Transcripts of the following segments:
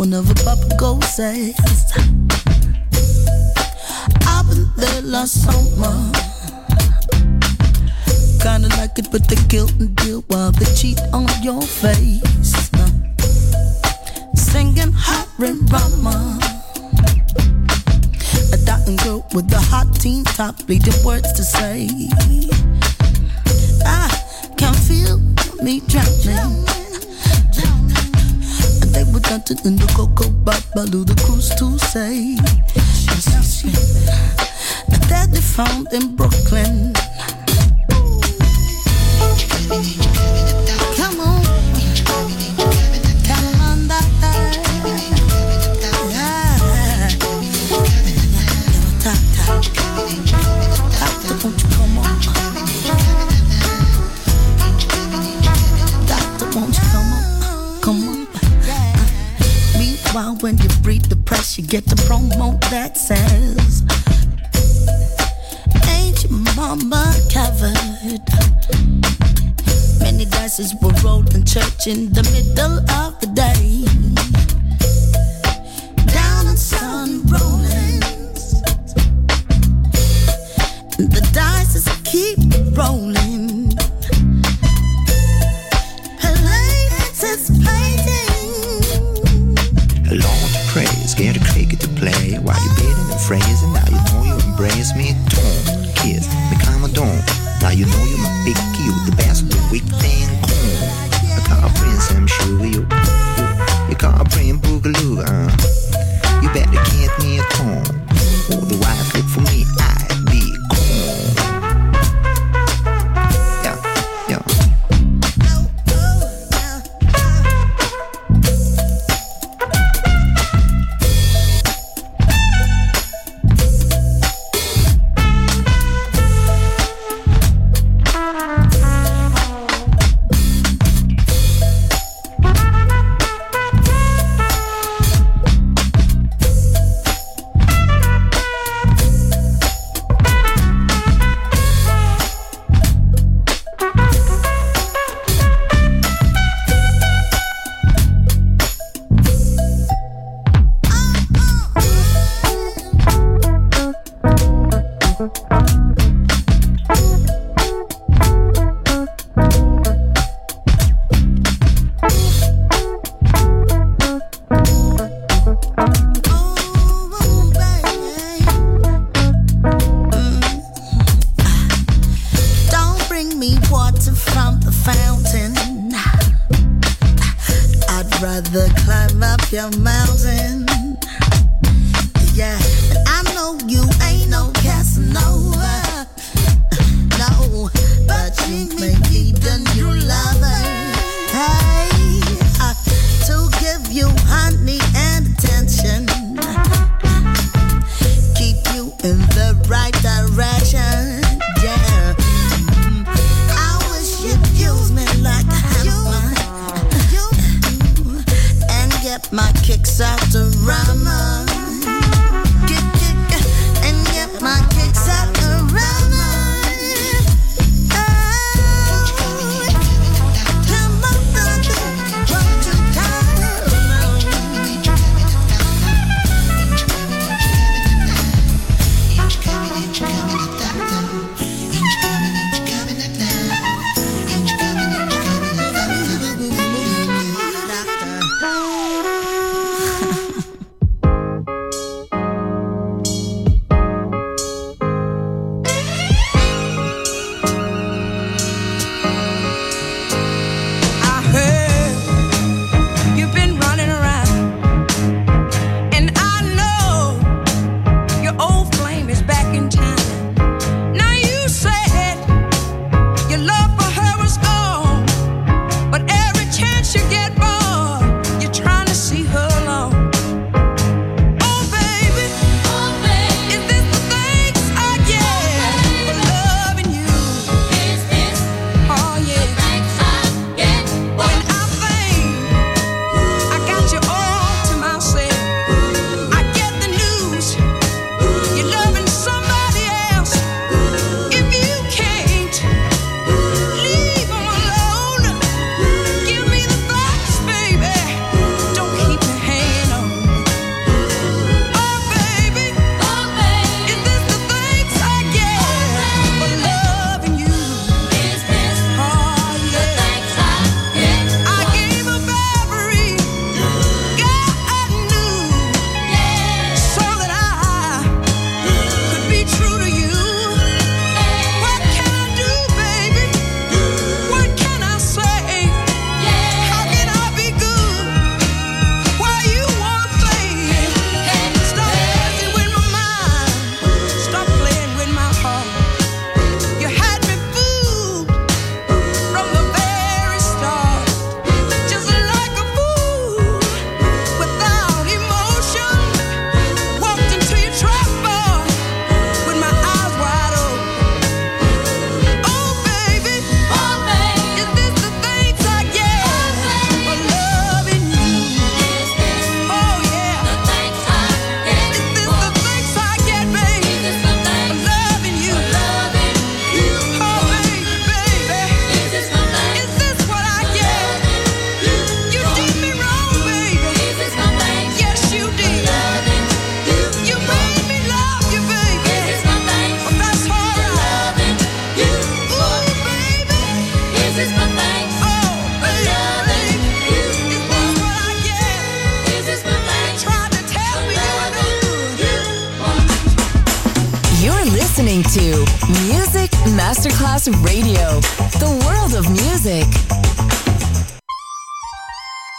Whenever Papa Go says I've been there last summer. Kinda like it but the guilt and deal while they cheat on your face. Singing Harry Rama. A dying girl with a hot teen top bleeding words to say. I can feel me drowning they in the Coco Babalu, the cruise to say. That they found in Brooklyn. When you breathe the press, you get the promo that says, Ain't your mama covered? Many dices were rolled in church in the middle your mountain. Masterclass Radio, the world of music.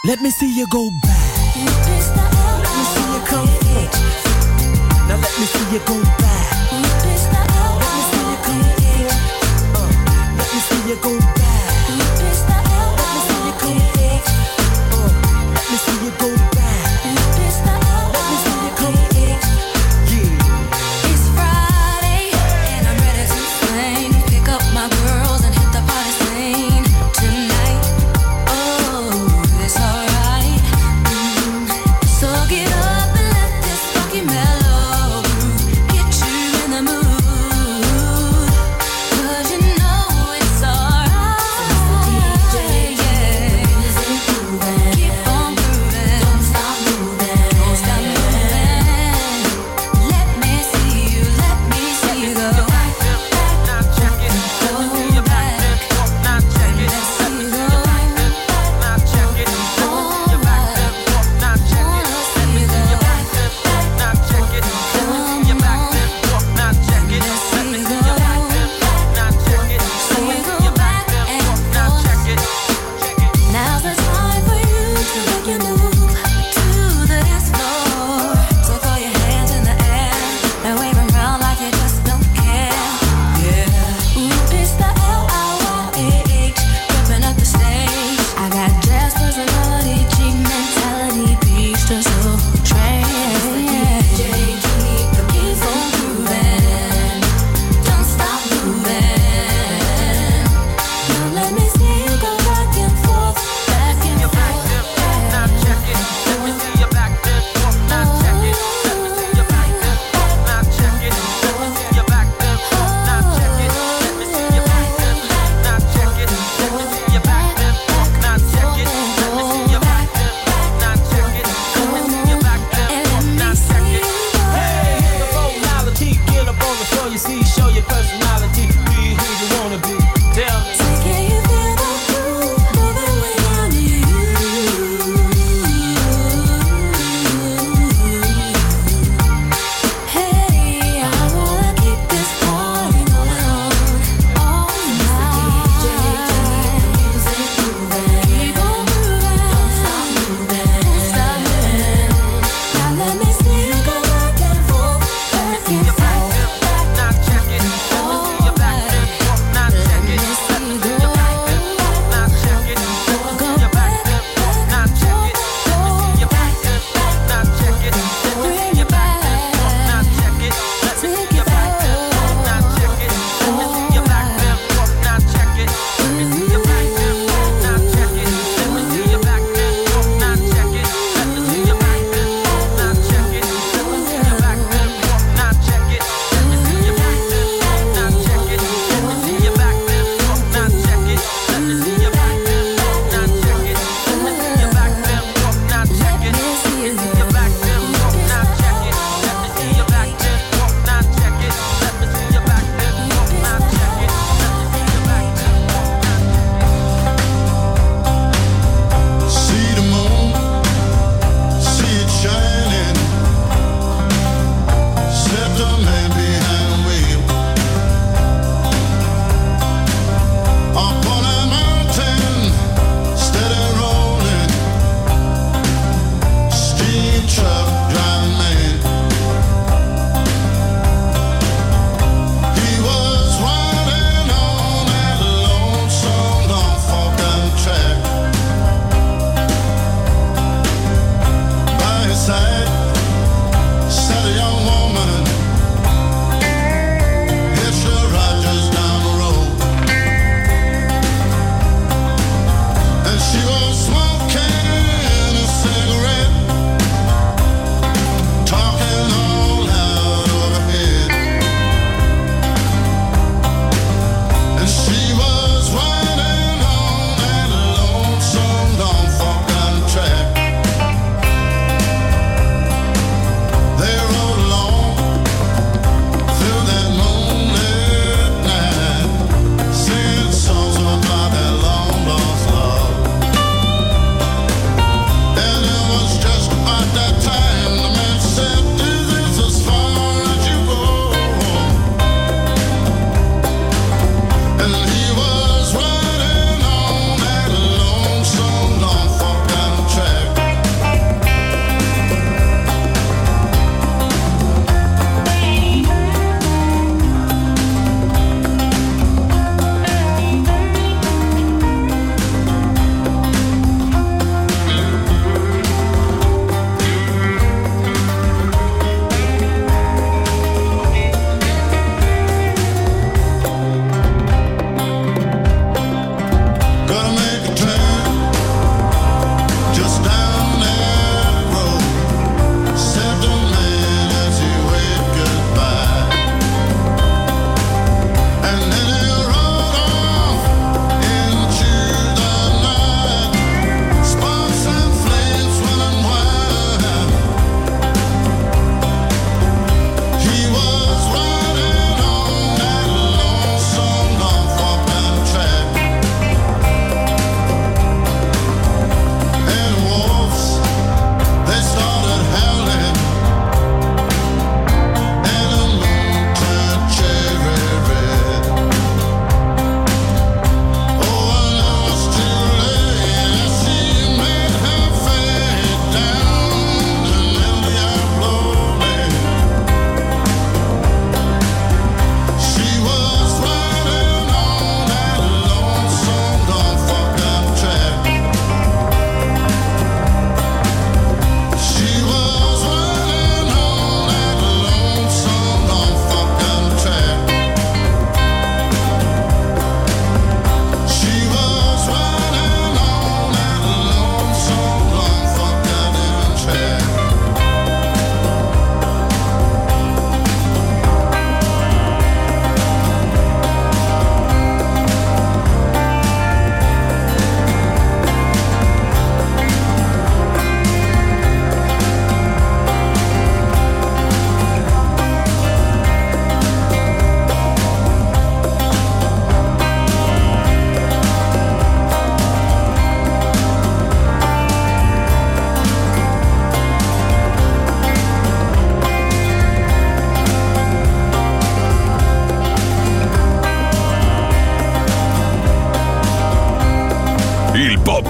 Let me see you go back. Let me see you come. Now let me see you go back.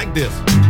like this.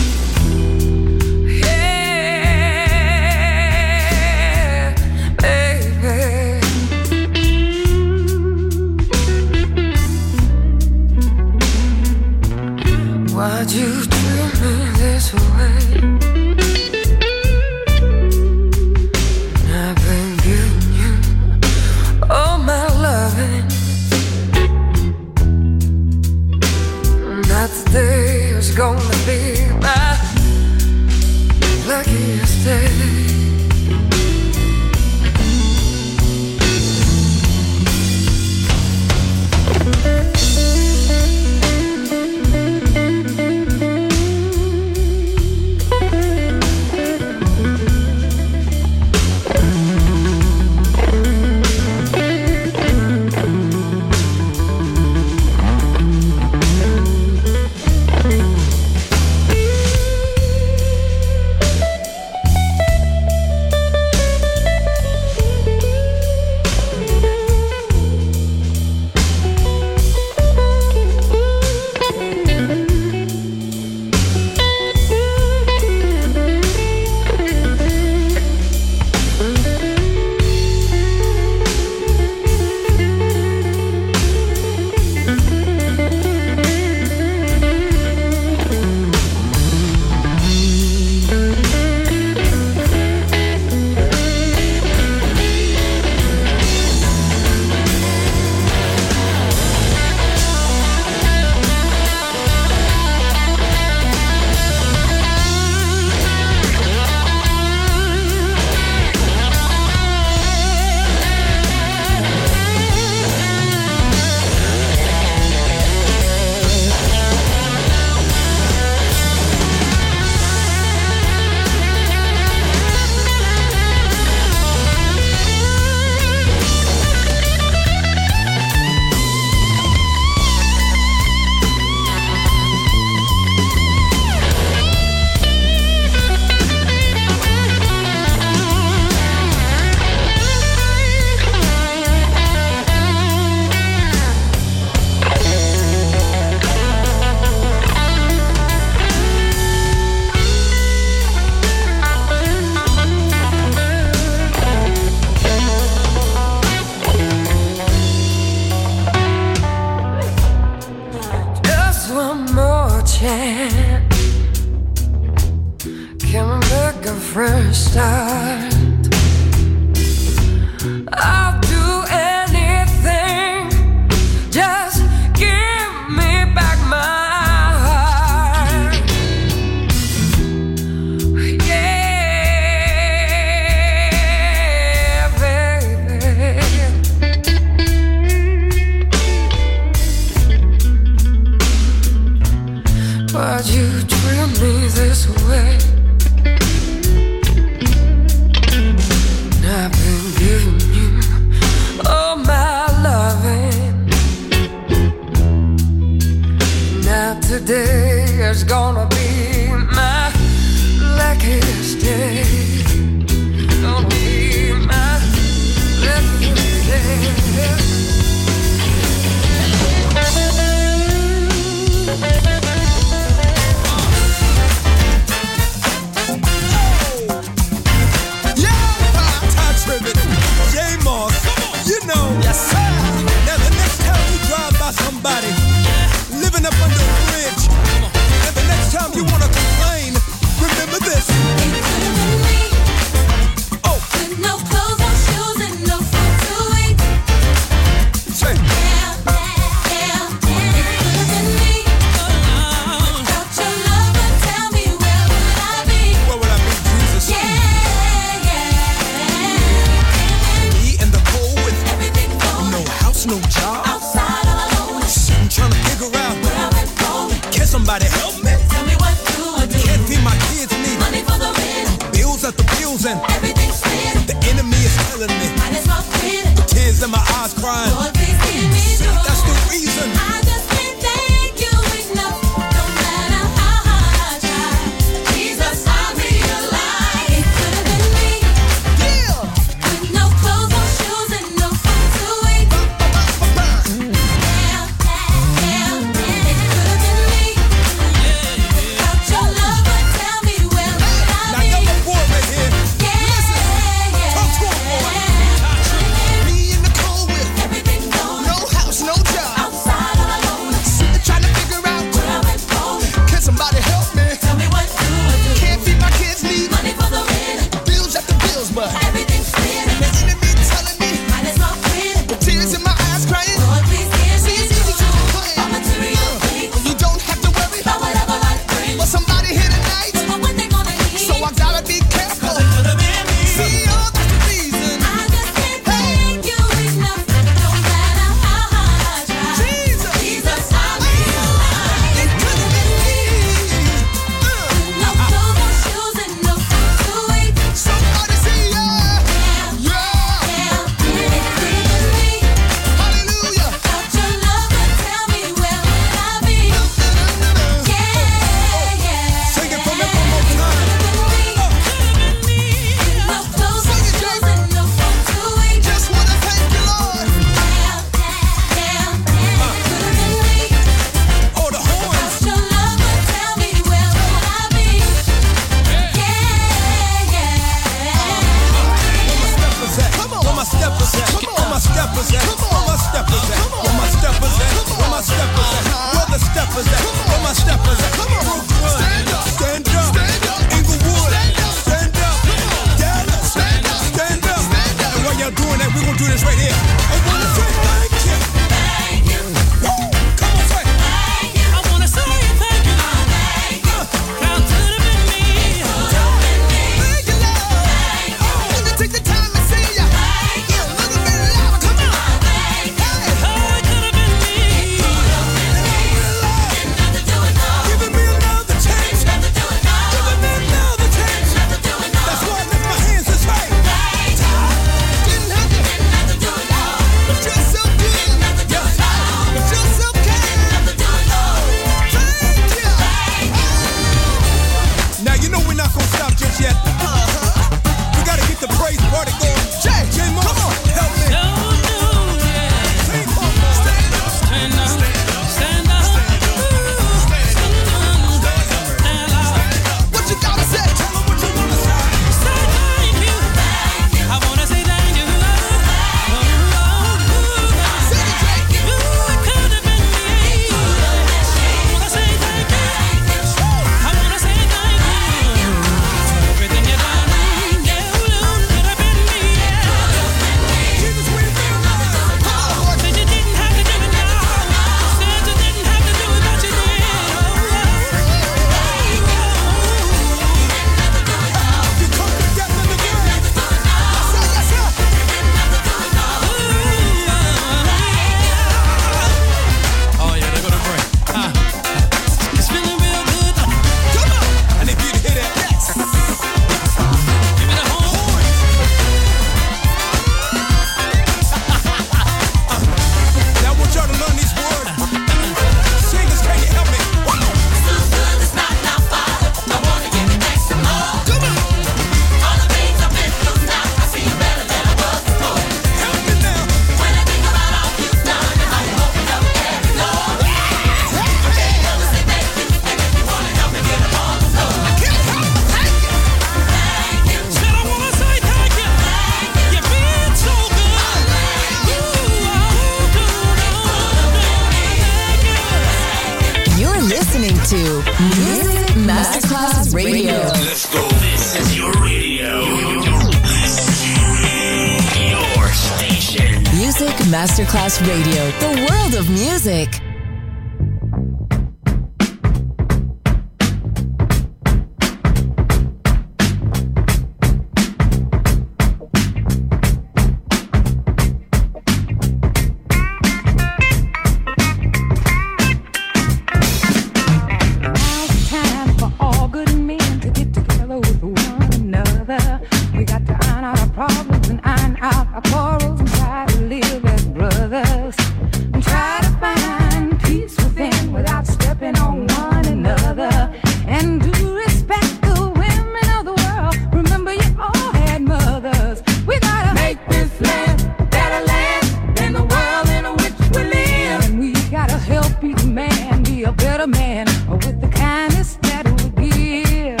a man with the kindness that we give.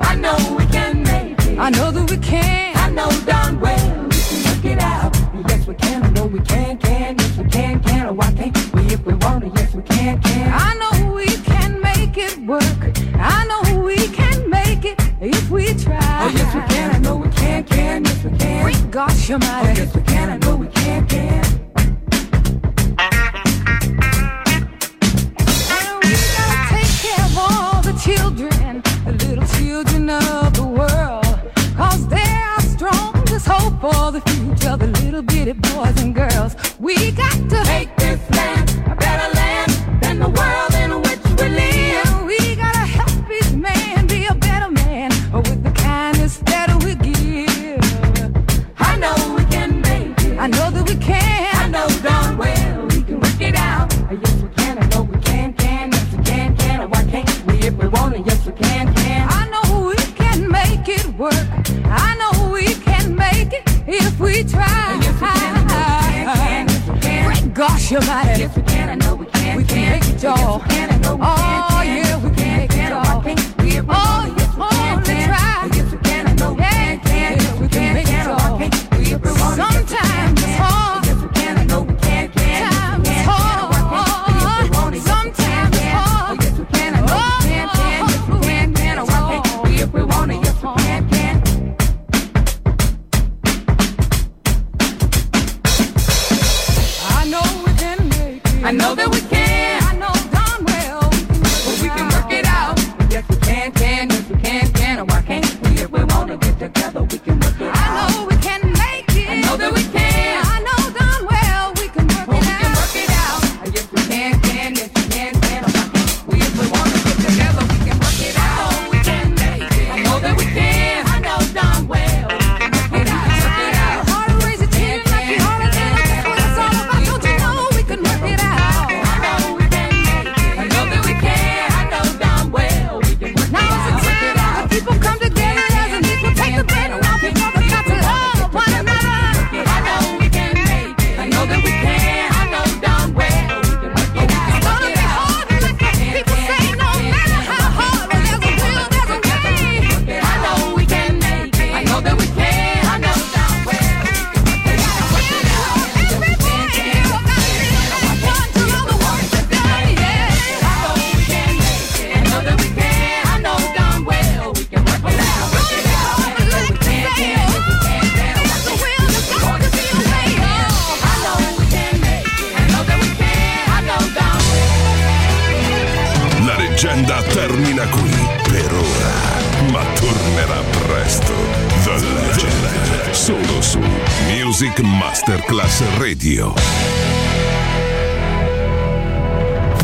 I know we can make it. I know that we can. I know darn well we can work it out. Yes, we can. I know we can, can. Yes, we can, can. Oh, or why can't we if we want it? Yes, we can, can. I know we can make it work. I know we can make it if we try. Oh, yes, we can. I know we can, can. Yes, we can. Great gosh, you're mighty. Oh, yes,